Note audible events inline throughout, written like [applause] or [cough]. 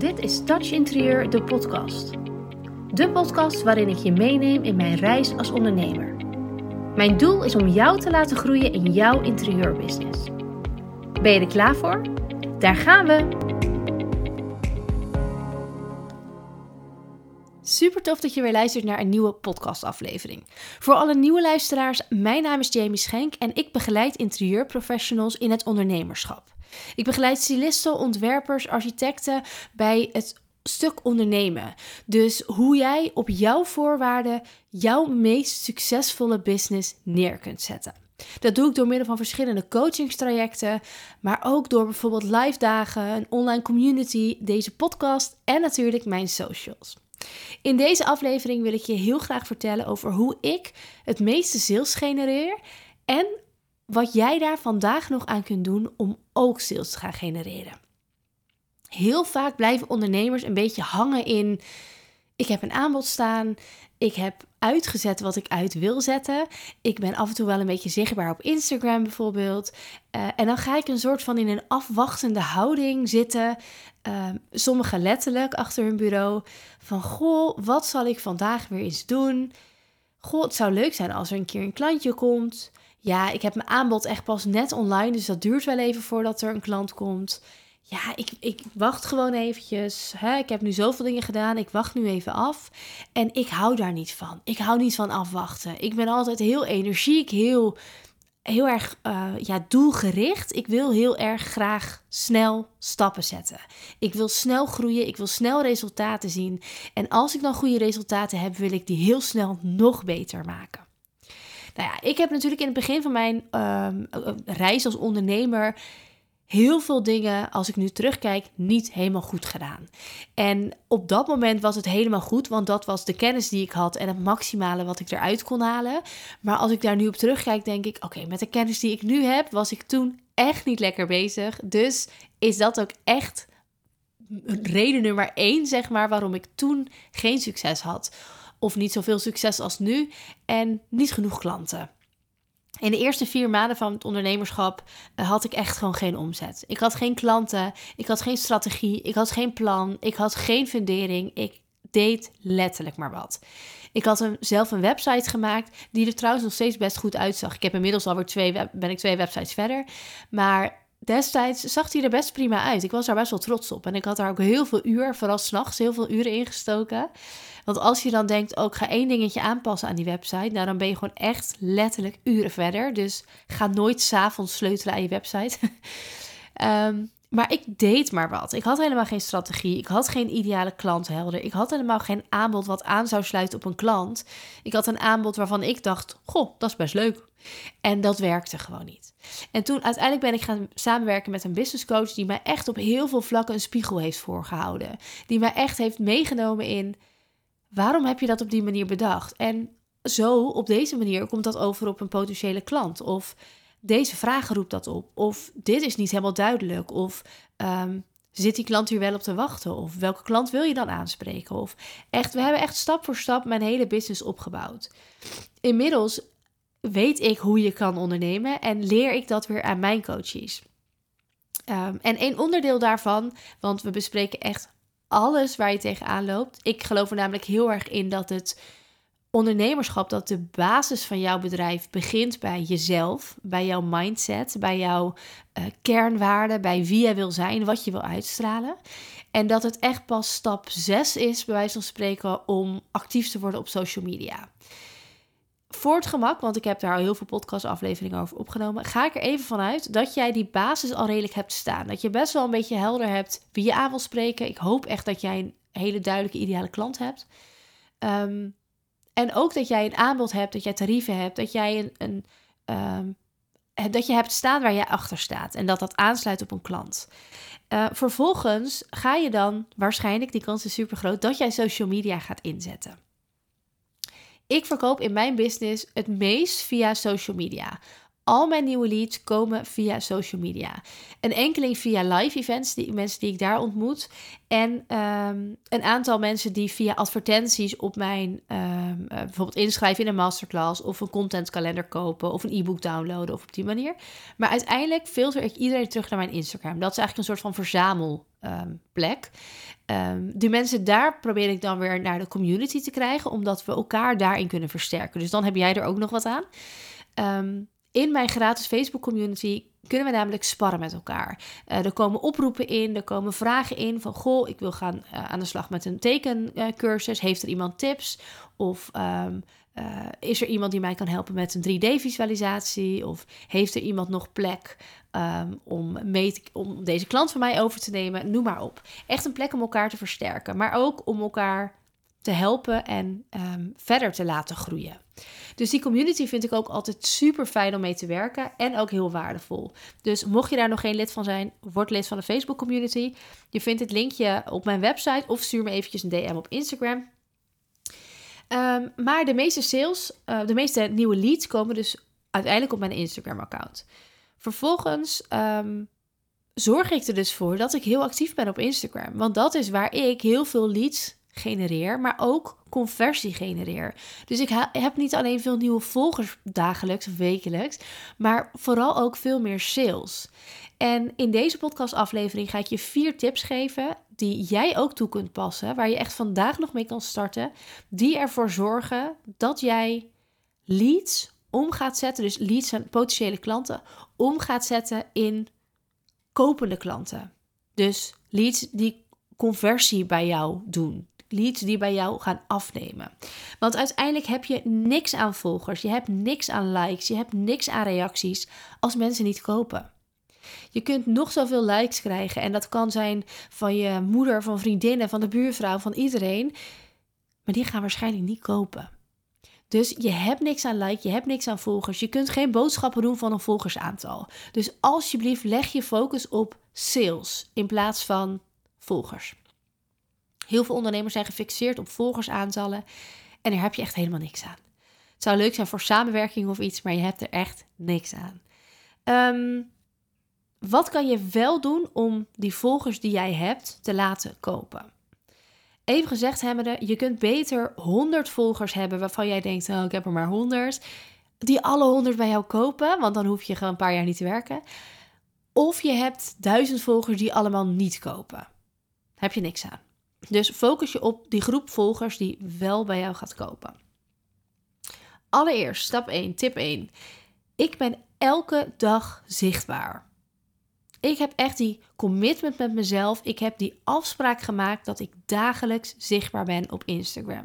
Dit is Touch Interieur, de podcast. De podcast waarin ik je meeneem in mijn reis als ondernemer. Mijn doel is om jou te laten groeien in jouw interieurbusiness. Ben je er klaar voor? Daar gaan we! Super tof dat je weer luistert naar een nieuwe podcastaflevering. Voor alle nieuwe luisteraars, mijn naam is Jamie Schenk en ik begeleid interieurprofessionals in het ondernemerschap. Ik begeleid stylisten, ontwerpers, architecten bij het stuk ondernemen. Dus hoe jij op jouw voorwaarden jouw meest succesvolle business neer kunt zetten. Dat doe ik door middel van verschillende coachingstrajecten, maar ook door bijvoorbeeld live dagen, een online community, deze podcast en natuurlijk mijn socials. In deze aflevering wil ik je heel graag vertellen over hoe ik het meeste sales genereer en wat jij daar vandaag nog aan kunt doen om ook sales te gaan genereren. Heel vaak blijven ondernemers een beetje hangen in: ik heb een aanbod staan, ik heb uitgezet wat ik uit wil zetten. Ik ben af en toe wel een beetje zichtbaar op Instagram bijvoorbeeld. Uh, en dan ga ik een soort van in een afwachtende houding zitten. Uh, sommigen letterlijk achter hun bureau. Van goh, wat zal ik vandaag weer eens doen? Goh, het zou leuk zijn als er een keer een klantje komt. Ja, ik heb mijn aanbod echt pas net online, dus dat duurt wel even voordat er een klant komt. Ja, ik, ik wacht gewoon eventjes. Ik heb nu zoveel dingen gedaan, ik wacht nu even af. En ik hou daar niet van. Ik hou niet van afwachten. Ik ben altijd heel energiek, heel, heel erg uh, ja, doelgericht. Ik wil heel erg graag snel stappen zetten. Ik wil snel groeien, ik wil snel resultaten zien. En als ik dan goede resultaten heb, wil ik die heel snel nog beter maken. Nou ja, ik heb natuurlijk in het begin van mijn um, reis als ondernemer heel veel dingen, als ik nu terugkijk, niet helemaal goed gedaan. En op dat moment was het helemaal goed, want dat was de kennis die ik had en het maximale wat ik eruit kon halen. Maar als ik daar nu op terugkijk, denk ik: oké, met de kennis die ik nu heb, was ik toen echt niet lekker bezig. Dus is dat ook echt reden nummer één, zeg maar, waarom ik toen geen succes had of niet zoveel succes als nu en niet genoeg klanten. In de eerste vier maanden van het ondernemerschap eh, had ik echt gewoon geen omzet. Ik had geen klanten, ik had geen strategie, ik had geen plan, ik had geen fundering. Ik deed letterlijk maar wat. Ik had een, zelf een website gemaakt die er trouwens nog steeds best goed uitzag. Ik heb inmiddels alweer twee, ben ik twee websites verder. Maar destijds zag hij er best prima uit. Ik was daar best wel trots op. En ik had daar ook heel veel uur, vooral s'nachts, heel veel uren ingestoken. Want als je dan denkt, ook oh, ga één dingetje aanpassen aan die website, nou dan ben je gewoon echt letterlijk uren verder. Dus ga nooit s'avonds sleutelen aan je website. um, [laughs] Maar ik deed maar wat. Ik had helemaal geen strategie. Ik had geen ideale klant helder. Ik had helemaal geen aanbod wat aan zou sluiten op een klant. Ik had een aanbod waarvan ik dacht: Goh, dat is best leuk. En dat werkte gewoon niet. En toen uiteindelijk ben ik gaan samenwerken met een business coach die mij echt op heel veel vlakken een spiegel heeft voorgehouden. Die mij echt heeft meegenomen in waarom heb je dat op die manier bedacht? En zo, op deze manier, komt dat over op een potentiële klant. Of deze vragen roept dat op. Of dit is niet helemaal duidelijk. Of um, zit die klant hier wel op te wachten? Of welke klant wil je dan aanspreken? Of echt, we hebben echt stap voor stap mijn hele business opgebouwd. Inmiddels weet ik hoe je kan ondernemen en leer ik dat weer aan mijn coaches. Um, en een onderdeel daarvan, want we bespreken echt alles waar je tegenaan loopt. Ik geloof er namelijk heel erg in dat het ondernemerschap dat de basis van jouw bedrijf begint bij jezelf, bij jouw mindset, bij jouw uh, kernwaarden, bij wie jij wil zijn, wat je wil uitstralen. En dat het echt pas stap 6 is, bij wijze van spreken, om actief te worden op social media. Voor het gemak, want ik heb daar al heel veel podcastafleveringen over opgenomen, ga ik er even vanuit dat jij die basis al redelijk hebt staan. Dat je best wel een beetje helder hebt wie je aan wil spreken. Ik hoop echt dat jij een hele duidelijke ideale klant hebt. Um, en ook dat jij een aanbod hebt, dat jij tarieven hebt, dat jij een, een um, dat je hebt staan waar jij achter staat en dat dat aansluit op een klant. Uh, vervolgens ga je dan waarschijnlijk, die kans is super groot, dat jij social media gaat inzetten. Ik verkoop in mijn business het meest via social media. Al mijn nieuwe leads komen via social media. Een enkeling via live events, die mensen die ik daar ontmoet. En um, een aantal mensen die via advertenties op mijn, ehm, eh, bijvoorbeeld inschrijven in een masterclass of een contentkalender kopen of een e-book downloaden of op die manier. Maar uiteindelijk filter ik iedereen terug naar mijn Instagram. Dat is eigenlijk een soort van verzamelplek. Um, die mensen daar probeer ik dan weer naar de community te krijgen, omdat we elkaar daarin kunnen versterken. Dus dan heb jij er ook nog wat aan. In mijn gratis Facebook community kunnen we namelijk sparren met elkaar. Uh, er komen oproepen in, er komen vragen in van goh, ik wil gaan uh, aan de slag met een tekencursus. Heeft er iemand tips? Of um, uh, is er iemand die mij kan helpen met een 3D-visualisatie? Of heeft er iemand nog plek um, om, mee om deze klant van mij over te nemen? Noem maar op. Echt een plek om elkaar te versterken, maar ook om elkaar te helpen en um, verder te laten groeien. Dus die community vind ik ook altijd super fijn om mee te werken en ook heel waardevol. Dus mocht je daar nog geen lid van zijn, word lid van de Facebook community. Je vindt het linkje op mijn website of stuur me eventjes een DM op Instagram. Um, maar de meeste sales, uh, de meeste nieuwe leads komen dus uiteindelijk op mijn Instagram-account. Vervolgens um, zorg ik er dus voor dat ik heel actief ben op Instagram. Want dat is waar ik heel veel leads genereer, maar ook conversie genereer. Dus ik heb niet alleen veel nieuwe volgers dagelijks of wekelijks, maar vooral ook veel meer sales. En in deze podcastaflevering ga ik je vier tips geven die jij ook toe kunt passen, waar je echt vandaag nog mee kan starten, die ervoor zorgen dat jij leads om gaat zetten, dus leads aan potentiële klanten, om gaat zetten in kopende klanten. Dus leads die conversie bij jou doen leads die bij jou gaan afnemen. Want uiteindelijk heb je niks aan volgers, je hebt niks aan likes, je hebt niks aan reacties als mensen niet kopen. Je kunt nog zoveel likes krijgen en dat kan zijn van je moeder, van vriendinnen, van de buurvrouw, van iedereen. Maar die gaan waarschijnlijk niet kopen. Dus je hebt niks aan like, je hebt niks aan volgers. Je kunt geen boodschappen doen van een volgersaantal. Dus alsjeblieft leg je focus op sales in plaats van volgers. Heel veel ondernemers zijn gefixeerd op volgersaantallen en daar heb je echt helemaal niks aan. Het zou leuk zijn voor samenwerking of iets, maar je hebt er echt niks aan. Um, wat kan je wel doen om die volgers die jij hebt te laten kopen? Even gezegd hebbende, je kunt beter 100 volgers hebben waarvan jij denkt, oh, ik heb er maar 100. Die alle 100 bij jou kopen, want dan hoef je gewoon een paar jaar niet te werken. Of je hebt 1000 volgers die allemaal niet kopen. Heb je niks aan. Dus focus je op die groep volgers die wel bij jou gaat kopen. Allereerst, stap 1, tip 1. Ik ben elke dag zichtbaar. Ik heb echt die commitment met mezelf. Ik heb die afspraak gemaakt dat ik dagelijks zichtbaar ben op Instagram.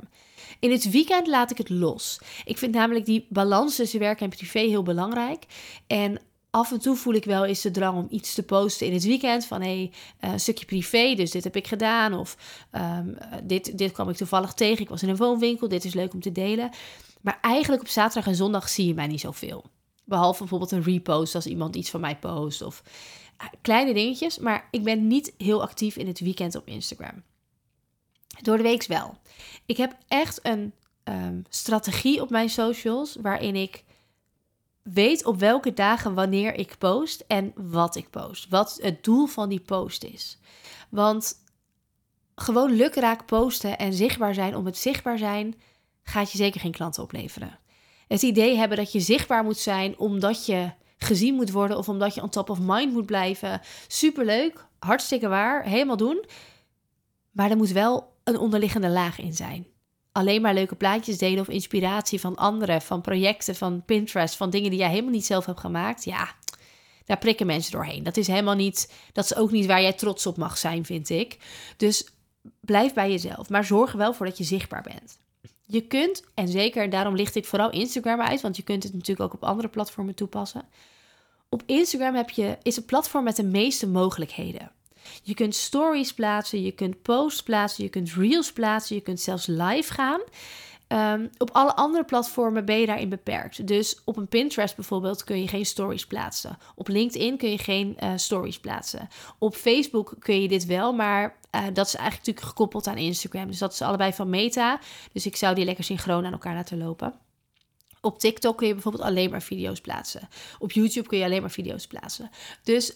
In het weekend laat ik het los. Ik vind namelijk die balans tussen werk en privé heel belangrijk. En af en toe voel ik wel eens de drang om iets te posten in het weekend. Van hé, hey, uh, een stukje privé, dus dit heb ik gedaan. Of um, dit, dit kwam ik toevallig tegen. Ik was in een woonwinkel, dit is leuk om te delen. Maar eigenlijk op zaterdag en zondag zie je mij niet zoveel. Behalve bijvoorbeeld een repost als iemand iets van mij post. Of uh, kleine dingetjes. Maar ik ben niet heel actief in het weekend op Instagram. Door de week wel. Ik heb echt een um, strategie op mijn socials waarin ik weet op welke dagen wanneer ik post en wat ik post. Wat het doel van die post is. Want gewoon lukraak posten en zichtbaar zijn om het zichtbaar zijn, gaat je zeker geen klanten opleveren. Het idee hebben dat je zichtbaar moet zijn omdat je gezien moet worden of omdat je on top of mind moet blijven. Superleuk, hartstikke waar, helemaal doen. Maar er moet wel een onderliggende laag in zijn alleen maar leuke plaatjes delen of inspiratie van anderen, van projecten, van Pinterest, van dingen die jij helemaal niet zelf hebt gemaakt, ja, daar prikken mensen doorheen. Dat is helemaal niet, dat is ook niet waar jij trots op mag zijn, vind ik. Dus blijf bij jezelf, maar zorg er wel voor dat je zichtbaar bent. Je kunt, en zeker daarom licht ik vooral Instagram uit, want je kunt het natuurlijk ook op andere platformen toepassen. Op Instagram heb je, is een platform met de meeste mogelijkheden. Je kunt stories plaatsen, je kunt posts plaatsen, je kunt reels plaatsen, je kunt zelfs live gaan. Um, op alle andere platformen ben je daarin beperkt. Dus op een Pinterest bijvoorbeeld kun je geen stories plaatsen. Op LinkedIn kun je geen uh, stories plaatsen. Op Facebook kun je dit wel, maar uh, dat is eigenlijk natuurlijk gekoppeld aan Instagram. Dus dat is allebei van Meta. Dus ik zou die lekker synchroon aan elkaar laten lopen. Op TikTok kun je bijvoorbeeld alleen maar video's plaatsen. Op YouTube kun je alleen maar video's plaatsen. Dus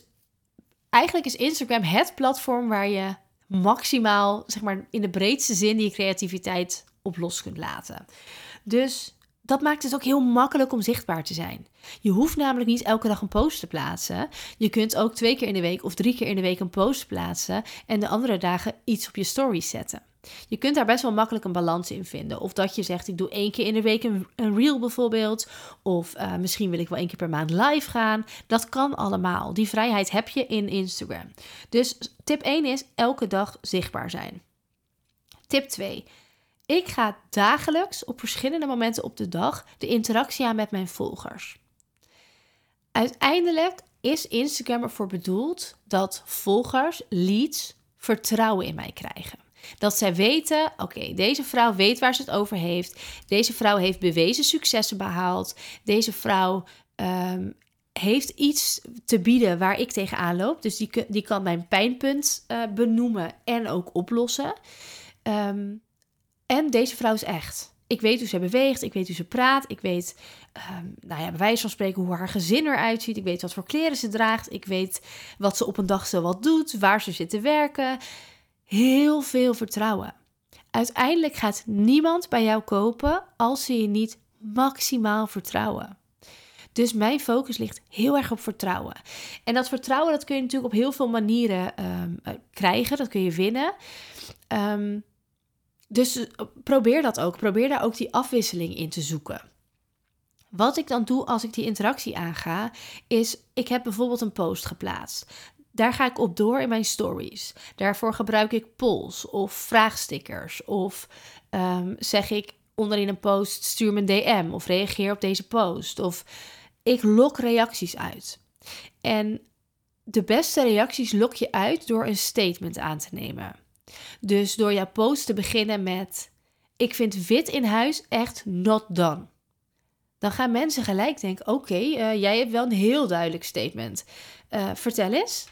eigenlijk is Instagram het platform waar je maximaal, zeg maar in de breedste zin, die creativiteit op los kunt laten. Dus dat maakt het ook heel makkelijk om zichtbaar te zijn. Je hoeft namelijk niet elke dag een post te plaatsen. Je kunt ook twee keer in de week of drie keer in de week een post plaatsen en de andere dagen iets op je stories zetten. Je kunt daar best wel makkelijk een balans in vinden. Of dat je zegt, ik doe één keer in de week een, reel bijvoorbeeld. Of uh, misschien wil ik wel één keer per maand live gaan. Dat kan allemaal. Die vrijheid heb je in Instagram. Dus tip 1 is elke dag zichtbaar zijn. Tip 2. Ik ga dagelijks op verschillende momenten op de dag de interactie aan met mijn volgers. Uiteindelijk is Instagram ervoor bedoeld dat volgers, leads, vertrouwen in mij krijgen. Dat zij weten, oké, deze vrouw weet waar ze het over heeft. Deze vrouw heeft bewezen successen behaald. Deze vrouw um, heeft iets te bieden waar ik tegenaan loop. Dus die, die kan mijn pijnpunt uh, benoemen en ook oplossen. Um, en deze vrouw is echt. Ik weet hoe ze beweegt, ik weet hoe ze praat, ik weet, um, nou ja, bij wijze van spreken hoe haar gezin eruit ziet. Ik weet wat voor kleren ze draagt, ik weet wat ze op een dag zo wat doet, waar ze zit te werken. Heel veel vertrouwen. Uiteindelijk gaat niemand bij jou kopen als ze je niet maximaal vertrouwen. Dus mijn focus ligt heel erg op vertrouwen. En dat vertrouwen dat kun je natuurlijk op heel veel manieren um, krijgen. Dat kun je winnen. Um, dus eh, probeer dat ook. Probeer daar ook die afwisseling in te zoeken. Wat ik dan doe als ik die interactie aanga, is ik heb bijvoorbeeld een post geplaatst. Daar ga ik op door in mijn stories. Daarvoor gebruik ik polls of vraagstickers. Of um, zeg ik onderin een post: stuur me een DM of reageer op deze post. Of ik lok reacties uit. En de beste reacties lok je uit door een statement aan te nemen. Dus door jouw post te beginnen met: Ik vind wit in huis echt not done. Dan gaan mensen gelijk denken: Oké, eh, jij hebt wel een heel duidelijk statement. Uh, vertel eens.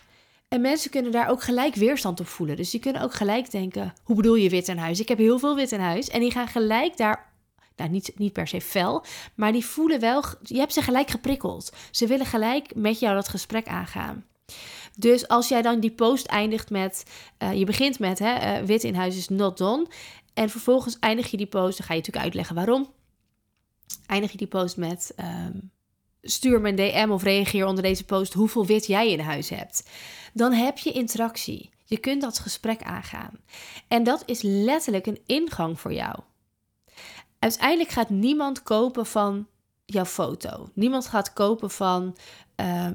En mensen kunnen daar ook gelijk weerstand op voelen. Dus die kunnen ook gelijk denken: Hoe bedoel je wit in huis? Ik heb heel veel wit in huis. En die gaan gelijk daar nou, niet, niet per se fel, maar die voelen wel, je hebt ze gelijk geprikkeld. Ze willen gelijk met jou dat gesprek aangaan. Dus als jij dan die post eindigt met, uh, je begint met hè, uh, wit in huis is not done. En vervolgens eindig je die post, dan ga je natuurlijk uitleggen waarom. Eindig je die post met, um, stuur me een DM of reageer onder deze post hoeveel wit jij in huis hebt. Dan heb je interactie. Je kunt dat gesprek aangaan. En dat is letterlijk een ingang voor jou. Uiteindelijk gaat niemand kopen van jouw foto. Niemand gaat kopen van uh,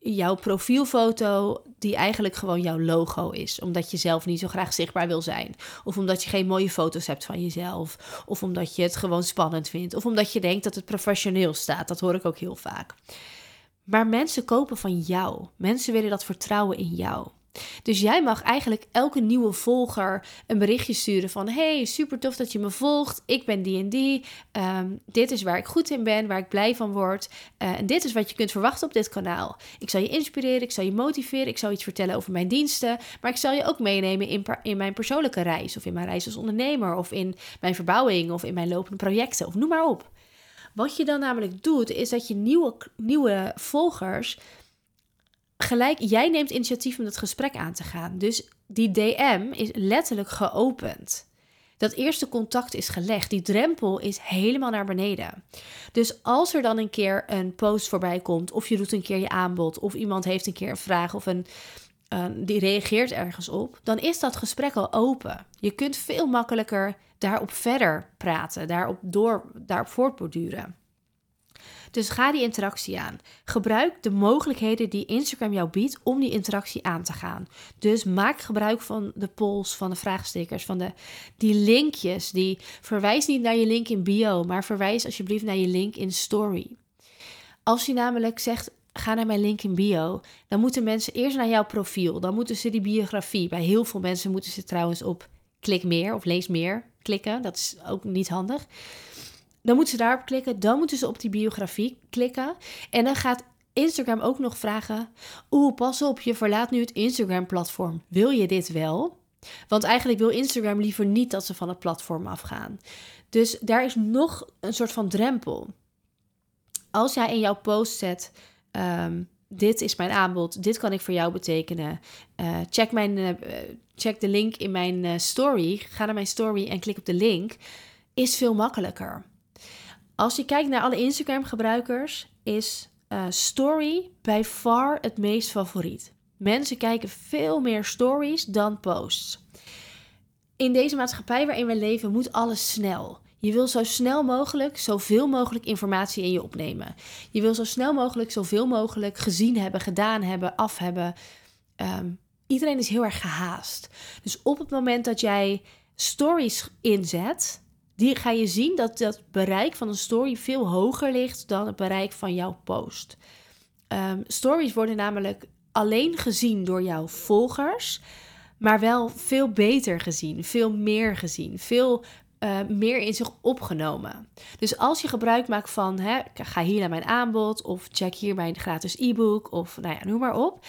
jouw profielfoto die eigenlijk gewoon jouw logo is. Omdat je zelf niet zo graag zichtbaar wil zijn. Of omdat je geen mooie foto's hebt van jezelf. Of omdat je het gewoon spannend vindt. Of omdat je denkt dat het professioneel staat. Dat hoor ik ook heel vaak. Maar mensen kopen van jou. Mensen willen dat vertrouwen in jou. Dus jij mag eigenlijk elke nieuwe volger een berichtje sturen van: Hey, super tof dat je me volgt. Ik ben die en die. Ehm, dit is waar ik goed in ben, waar ik blij van word. Uh, en dit is wat je kunt verwachten op dit kanaal. Ik zal je inspireren, ik zal je motiveren, ik zal iets vertellen over mijn diensten. Maar ik zal je ook meenemen in, in mijn persoonlijke reis, of in mijn reis als ondernemer, of in mijn verbouwing, of in mijn lopende projecten, of noem maar op. Wat je dan namelijk doet, is dat je nieuwe, nieuwe volgers gelijk, jij neemt initiatief om dat gesprek aan te gaan. Dus die DM is letterlijk geopend. Dat eerste contact is gelegd. Die drempel is helemaal naar beneden. Dus als er dan een keer een post voorbij komt, of je doet een keer je aanbod, of iemand heeft een keer een vraag of een, die reageert ergens op, dan is dat gesprek al open. Je kunt veel makkelijker daarop verder praten, daarop, door, daarop voortborduren. Dus ga die interactie aan. Gebruik de mogelijkheden die Instagram jou biedt om die interactie aan te gaan. Dus maak gebruik van de polls, van de vraagstickers, van de, die linkjes. Die, verwijs niet naar je link in bio, maar verwijs alsjeblieft naar je link in story. Als je namelijk zegt, ga naar mijn link in bio. Dan moeten mensen eerst naar jouw profiel. Dan moeten ze die biografie. Bij heel veel mensen moeten ze trouwens op klik meer of lees meer klikken. Dat is ook niet handig. Dan moeten ze daarop klikken. Dan moeten ze op die biografie klikken. En dan gaat Instagram ook nog vragen: Oeh, pas op, je verlaat nu het Instagram-platform. Wil je dit wel? Want eigenlijk wil Instagram liever niet dat ze van het platform afgaan. Dus daar is nog een soort van drempel. Als jij in jouw post zet: um, Dit is mijn aanbod, dit kan ik voor jou betekenen. Uh, check, mijn, uh, check de link in mijn uh, story. Ga naar mijn story en klik op de link. Is veel makkelijker. Als je kijkt naar alle Instagram-gebruikers, is uh, story bij far het meest favoriet. Mensen kijken veel meer stories dan posts. In deze maatschappij waarin we leven moet alles snel. Je wil zo snel mogelijk zoveel mogelijk informatie in je opnemen. Je wil zo snel mogelijk zoveel mogelijk gezien hebben, gedaan hebben, af hebben. Ehm, iedereen is heel erg gehaast. Dus op het moment dat jij stories inzet, die ga je zien dat het bereik van een story veel hoger ligt dan het bereik van jouw post. Um, stories worden namelijk alleen gezien door jouw volgers, maar wel veel beter gezien, veel meer gezien, veel uh, meer in zich opgenomen. Dus als je gebruik maakt van, hè, ga hier naar mijn aanbod of check hier mijn gratis e-book of nou ja, noem maar op.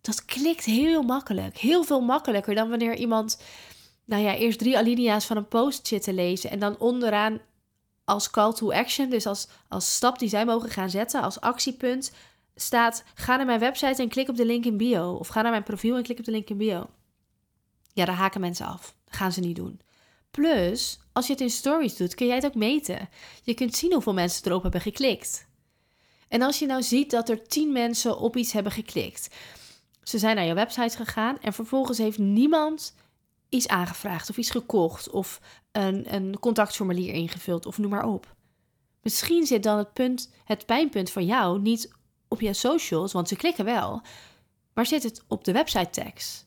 Dat klikt heel makkelijk. Heel veel makkelijker dan wanneer iemand, nou ja, eerst drie alinea's van een post zit te lezen en dan onderaan als call to action, dus als, als stap die zij mogen gaan zetten, als actiepunt, staat: ga naar mijn website en klik op de link in bio. Of ga naar mijn profiel en klik op de link in bio. Ja, daar haken mensen af. Gaan ze niet doen. Plus, als je het in stories doet, kun jij het ook meten. Je kunt zien hoeveel mensen erop hebben geklikt. En als je nou ziet dat er 10 mensen op iets hebben geklikt, ze zijn naar je website gegaan en vervolgens heeft niemand iets aangevraagd of iets gekocht of een, een contactformulier ingevuld of noem maar op. Misschien zit dan het, punt, het pijnpunt van jou niet op je socials, want ze klikken wel, maar zit het op de website tags?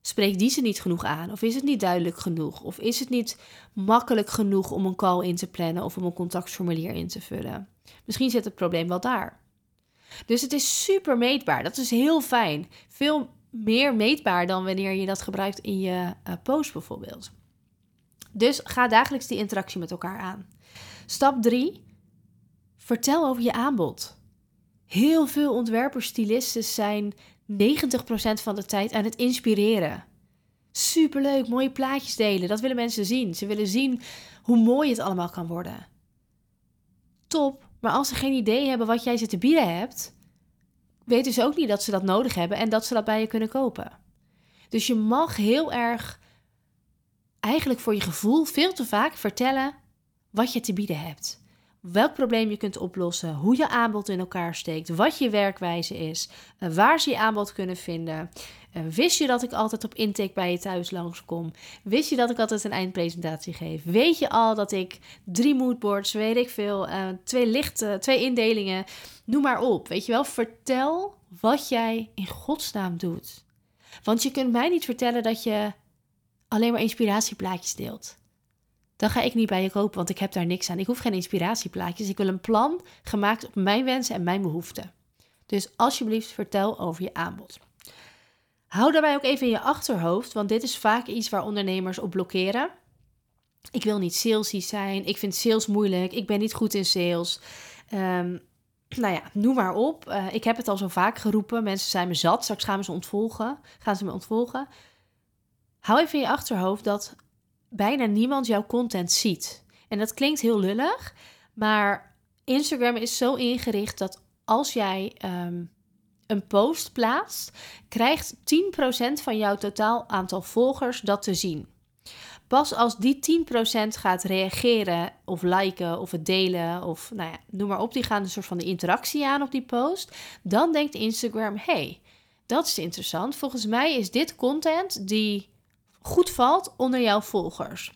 Spreekt die ze niet genoeg aan? Of is het niet duidelijk genoeg? Of is het niet makkelijk genoeg om een call in te plannen of om een contactformulier in te vullen? Misschien zit het probleem wel daar. Dus het is super meetbaar. Dat is heel fijn. Veel meer meetbaar dan wanneer je dat gebruikt in je uh, post bijvoorbeeld. Dus ga dagelijks die interactie met elkaar aan. Stap 3. Vertel over je aanbod. Heel veel ontwerpers, stylisten zijn 90% van de tijd aan het inspireren. Superleuk, mooie plaatjes delen. Dat willen mensen zien. Ze willen zien hoe mooi het allemaal kan worden. Top, maar als ze geen idee hebben wat jij ze te bieden hebt, weten ze ook niet dat ze dat nodig hebben en dat ze dat bij je kunnen kopen. Dus je mag heel erg, eigenlijk voor je gevoel, veel te vaak vertellen wat je te bieden hebt welk probleem je kunt oplossen, hoe je aanbod in elkaar steekt, wat je werkwijze is, eh, waar ze je aanbod kunnen vinden. Eh, wist je dat ik altijd op intake bij je thuis langskom? Wist je dat ik altijd een eindpresentatie geef? Weet je al dat ik drie moodboards, weet ik veel, uh, twee lichten, twee indelingen, noem maar op. Weet je wel, vertel wat jij in godsnaam doet. Want je kunt mij niet vertellen dat je alleen maar inspiratieplaatjes deelt dan ga ik niet bij je kopen, want ik heb daar niks aan. Ik hoef geen inspiratieplaatjes. Ik wil een plan gemaakt op mijn wensen en mijn behoeften. Dus alsjeblieft, vertel over je aanbod. Hou daarbij ook even in je achterhoofd, want dit is vaak iets waar ondernemers op blokkeren. Ik wil niet salesy zijn. Ik vind sales moeilijk. Ik ben niet goed in sales. Um, nou ja, noem maar op. Uh, ik heb het al zo vaak geroepen. Mensen zijn me zat. Straks gaan ze ontvolgen. Gaan ze me ontvolgen. Hou even in je achterhoofd dat bijna niemand jouw content ziet. En dat klinkt heel lullig, maar Instagram is zo ingericht dat als jij ehm, een post plaatst, krijgt 10% van jouw totaal aantal volgers dat te zien. Pas als die 10% gaat reageren of liken of het delen of nou ja, noem maar op, die gaan een soort van de interactie aan op die post, dan denkt Instagram: hey, dat is interessant. Volgens mij is dit content die goed valt onder jouw volgers.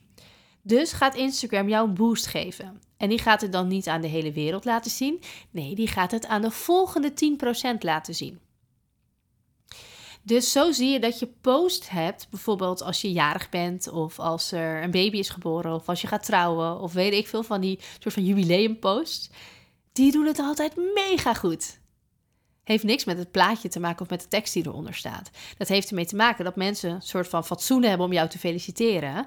Dus gaat Instagram jou een boost geven. En die gaat het dan niet aan de hele wereld laten zien. Nee, die gaat het aan de volgende 10% laten zien. Dus zo zie je dat je post hebt, bijvoorbeeld als je jarig bent, of als er een baby is geboren, of als je gaat trouwen, of weet ik veel van die soort van jubileumposts. Die doen het altijd mega goed heeft niks met het plaatje te maken of met de tekst die eronder staat. Dat heeft ermee te maken dat mensen een soort van fatsoen hebben om jou te feliciteren.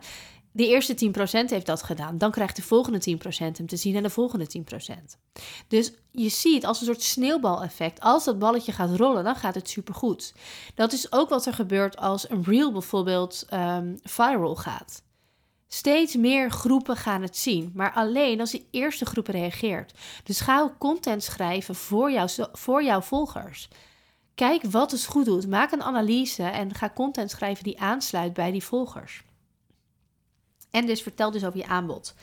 De eerste 10% heeft dat gedaan. Dan krijgt de volgende 10% hem te zien en de volgende 10%. Dus je ziet als een soort sneeuwbaleffect. Als dat balletje gaat rollen, dan gaat het supergoed. Dat is ook wat er gebeurt als een reel bijvoorbeeld um, viral gaat. Steeds meer groepen gaan het zien, maar alleen als de eerste groep reageert. Dus ga content schrijven voor, voor jouw volgers. Kijk wat het goed doet. Maak een analyse en ga content schrijven die aansluit bij die volgers. En dus vertel dus over je aanbod.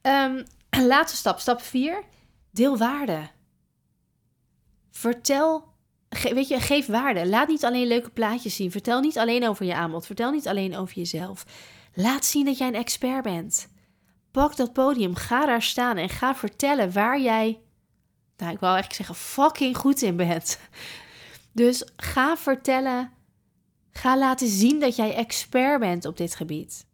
Ehm, [clears throat] laatste stap, stap 4. Deel waarde. Vertel, weet je, geef waarde. Laat niet alleen leuke plaatjes zien. Vertel niet alleen over je aanbod. Vertel niet alleen over jezelf. Laat zien dat jij een expert bent. Pak dat podium, ga daar staan en ga vertellen waar jij, nou ik wil eigenlijk zeggen, fucking goed in bent. Dus ga vertellen, ga laten zien dat jij expert bent op dit gebied.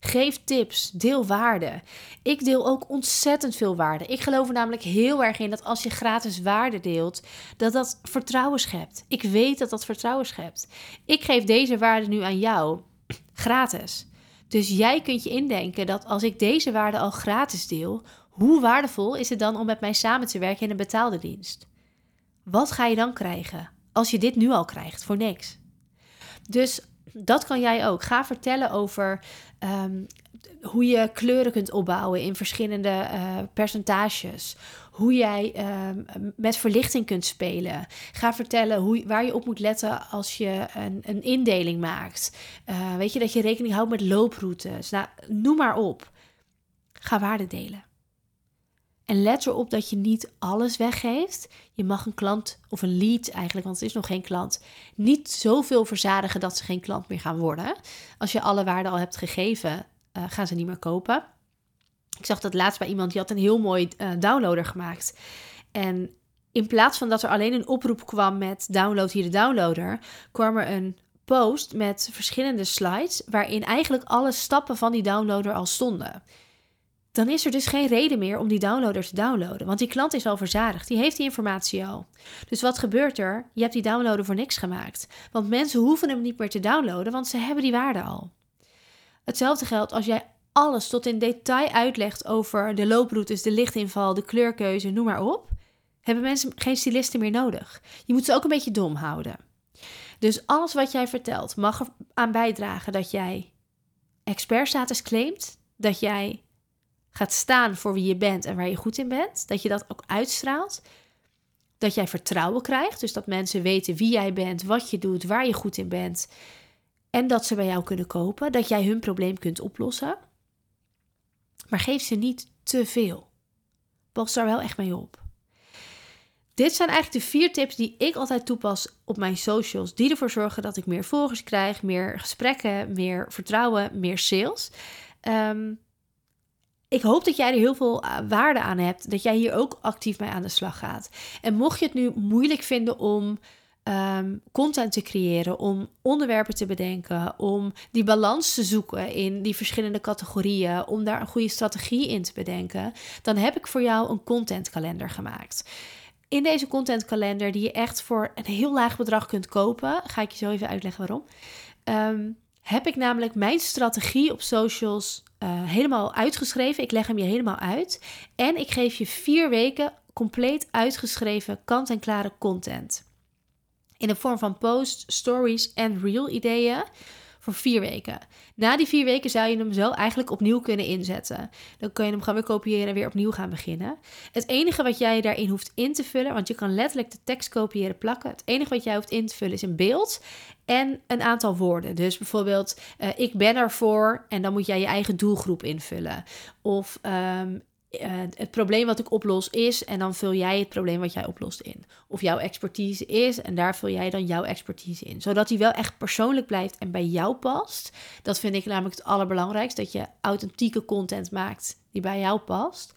Geef tips, deel waarde. Ik deel ook ontzettend veel waarde. Ik geloof er namelijk heel erg in dat als je gratis waarde deelt, dat dat vertrouwen schept. Ik weet dat dat vertrouwen schept. Ik geef deze waarde nu aan jou, gratis. Dus jij kunt je indenken dat als ik deze waarde al gratis deel, hoe waardevol is het dan om met mij samen te werken in een betaalde dienst? Wat ga je dan krijgen als je dit nu al krijgt voor niks? Dus dat kan jij ook. Ga vertellen over ehm, hoe je kleuren kunt opbouwen in verschillende uh, percentages. Hoe jij ehm, met verlichting kunt spelen. Ga vertellen hoe, waar je op moet letten als je een, een indeling maakt. Uh, weet je dat je rekening houdt met looproutes. Nou, noem maar op. Ga waarde delen. En let erop dat je niet alles weggeeft. Je mag een klant of een lead eigenlijk, want het is nog geen klant, niet zoveel verzadigen dat ze geen klant meer gaan worden. Als je alle waarde al hebt gegeven, uh, gaan ze niet meer kopen. Ik zag dat laatst bij iemand die had een heel mooi uh, downloader gemaakt. En in plaats van dat er alleen een oproep kwam met download hier de downloader, kwam er een post met verschillende slides waarin eigenlijk alle stappen van die downloader al stonden dan is er dus geen reden meer om die downloader te downloaden. Want die klant is al verzadigd, die heeft die informatie al. Dus wat gebeurt er? Je hebt die downloader voor niks gemaakt. Want mensen hoeven hem niet meer te downloaden, want ze hebben die waarde al. Hetzelfde geldt als jij alles tot in detail uitlegt over de looproutes, de lichtinval, de kleurkeuze, noem maar op. Hebben mensen geen stylisten meer nodig. Je moet ze ook een beetje dom houden. Dus alles wat jij vertelt mag eraan bijdragen dat jij expertstatus claimt, dat jij gaat staan voor wie je bent en waar je goed in bent. Dat je dat ook uitstraalt. Dat jij vertrouwen krijgt. Dus dat mensen weten wie jij bent, wat je doet, waar je goed in bent. En dat ze bij jou kunnen kopen. Dat jij hun probleem kunt oplossen. Maar geef ze niet te veel. Pas daar wel echt mee op. Dit zijn eigenlijk de vier tips die ik altijd toepas op mijn socials. Die ervoor zorgen dat ik meer volgers krijg, meer gesprekken, meer vertrouwen, meer sales. Um, ik hoop dat jij er heel veel eh, waarde aan hebt. Dat jij hier ook actief mee aan de slag gaat. En mocht je het nu moeilijk vinden om um, content te creëren, om onderwerpen te bedenken, om die balans te zoeken in die verschillende categorieën, om daar een goede strategie in te bedenken, dan heb ik voor jou een contentkalender gemaakt. In deze contentkalender, die je echt voor een heel laag bedrag kunt kopen, ga ik je zo even uitleggen waarom. Um, heb ik namelijk mijn strategie op socials uh, helemaal uitgeschreven. Ik leg hem je helemaal uit. En ik geef je vier weken compleet uitgeschreven kant-en-klare content. In de vorm van posts, stories en reel ideeën voor vier weken. Na die vier weken zou je hem zo eigenlijk opnieuw kunnen inzetten. Dan kun je hem gewoon weer kopiëren en weer opnieuw gaan beginnen. Het enige wat jij daarin hoeft in te vullen, want je kan letterlijk de tekst kopiëren plakken. Het enige wat jij hoeft in te vullen is een beeld en een aantal woorden. Dus bijvoorbeeld, uh, ik ben ervoor en dan moet jij je eigen doelgroep invullen. Of um, uh, het probleem wat ik oplos is en dan vul jij het probleem wat jij oplost in. Of jouw expertise is en daar vul jij dan jouw expertise in. Zodat die wel echt persoonlijk blijft en bij jou past. Dat vind ik namelijk het allerbelangrijkste, dat je authentieke content maakt die bij jou past.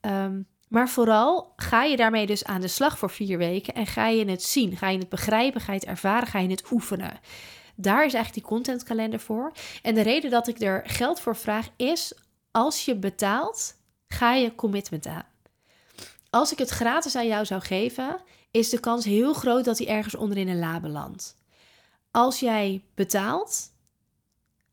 Um, maar vooral ga je daarmee dus aan de slag voor vier weken en ga je het zien, ga je het begrijpen, ga je het ervaren, ga je het oefenen. Daar is eigenlijk die contentkalender voor. En de reden dat ik er geld voor vraag is, als je betaalt, ga je commitment aan. Als ik het gratis aan jou zou geven, is de kans heel groot dat hij ergens onderin een la belandt. Als jij betaalt,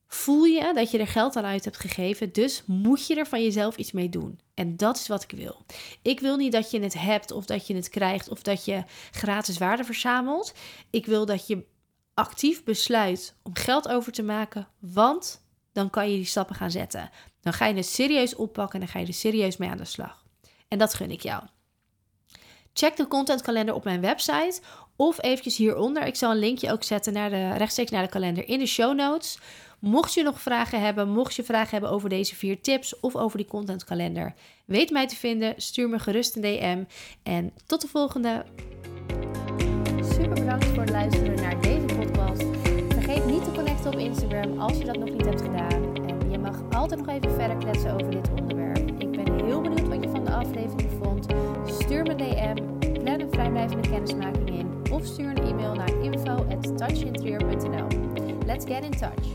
voel je dat je er geld aan uit hebt gegeven, dus moet je er van jezelf iets mee doen. En dat is wat ik wil. Ik wil niet dat je het hebt of dat je het krijgt of dat je gratis waarde verzamelt. Ik wil dat je actief besluit om geld over te maken, want dan kan je die stappen gaan zetten. Dan ga je het serieus oppakken en dan ga je er serieus mee aan de slag. En dat gun ik jou. Check de contentkalender op mijn website of eventjes hieronder. Ik zal een linkje ook zetten naar de, rechtstreeks naar de kalender in de show notes. Mocht je nog vragen hebben, mocht je vragen hebben over deze vier tips of over die contentkalender, weet mij te vinden. Stuur me gerust een DM. En tot de volgende. Super bedankt voor het luisteren naar deze podcast. Vergeet niet te connecten op Instagram als je dat nog niet altijd nog even verder kletsen over dit onderwerp. Ik ben heel benieuwd wat je van de aflevering vond. Stuur me een DM, plan een vrijblijvende kennismaking in of stuur een e-mail naar info@touchinterieur.nl. Let's get in touch.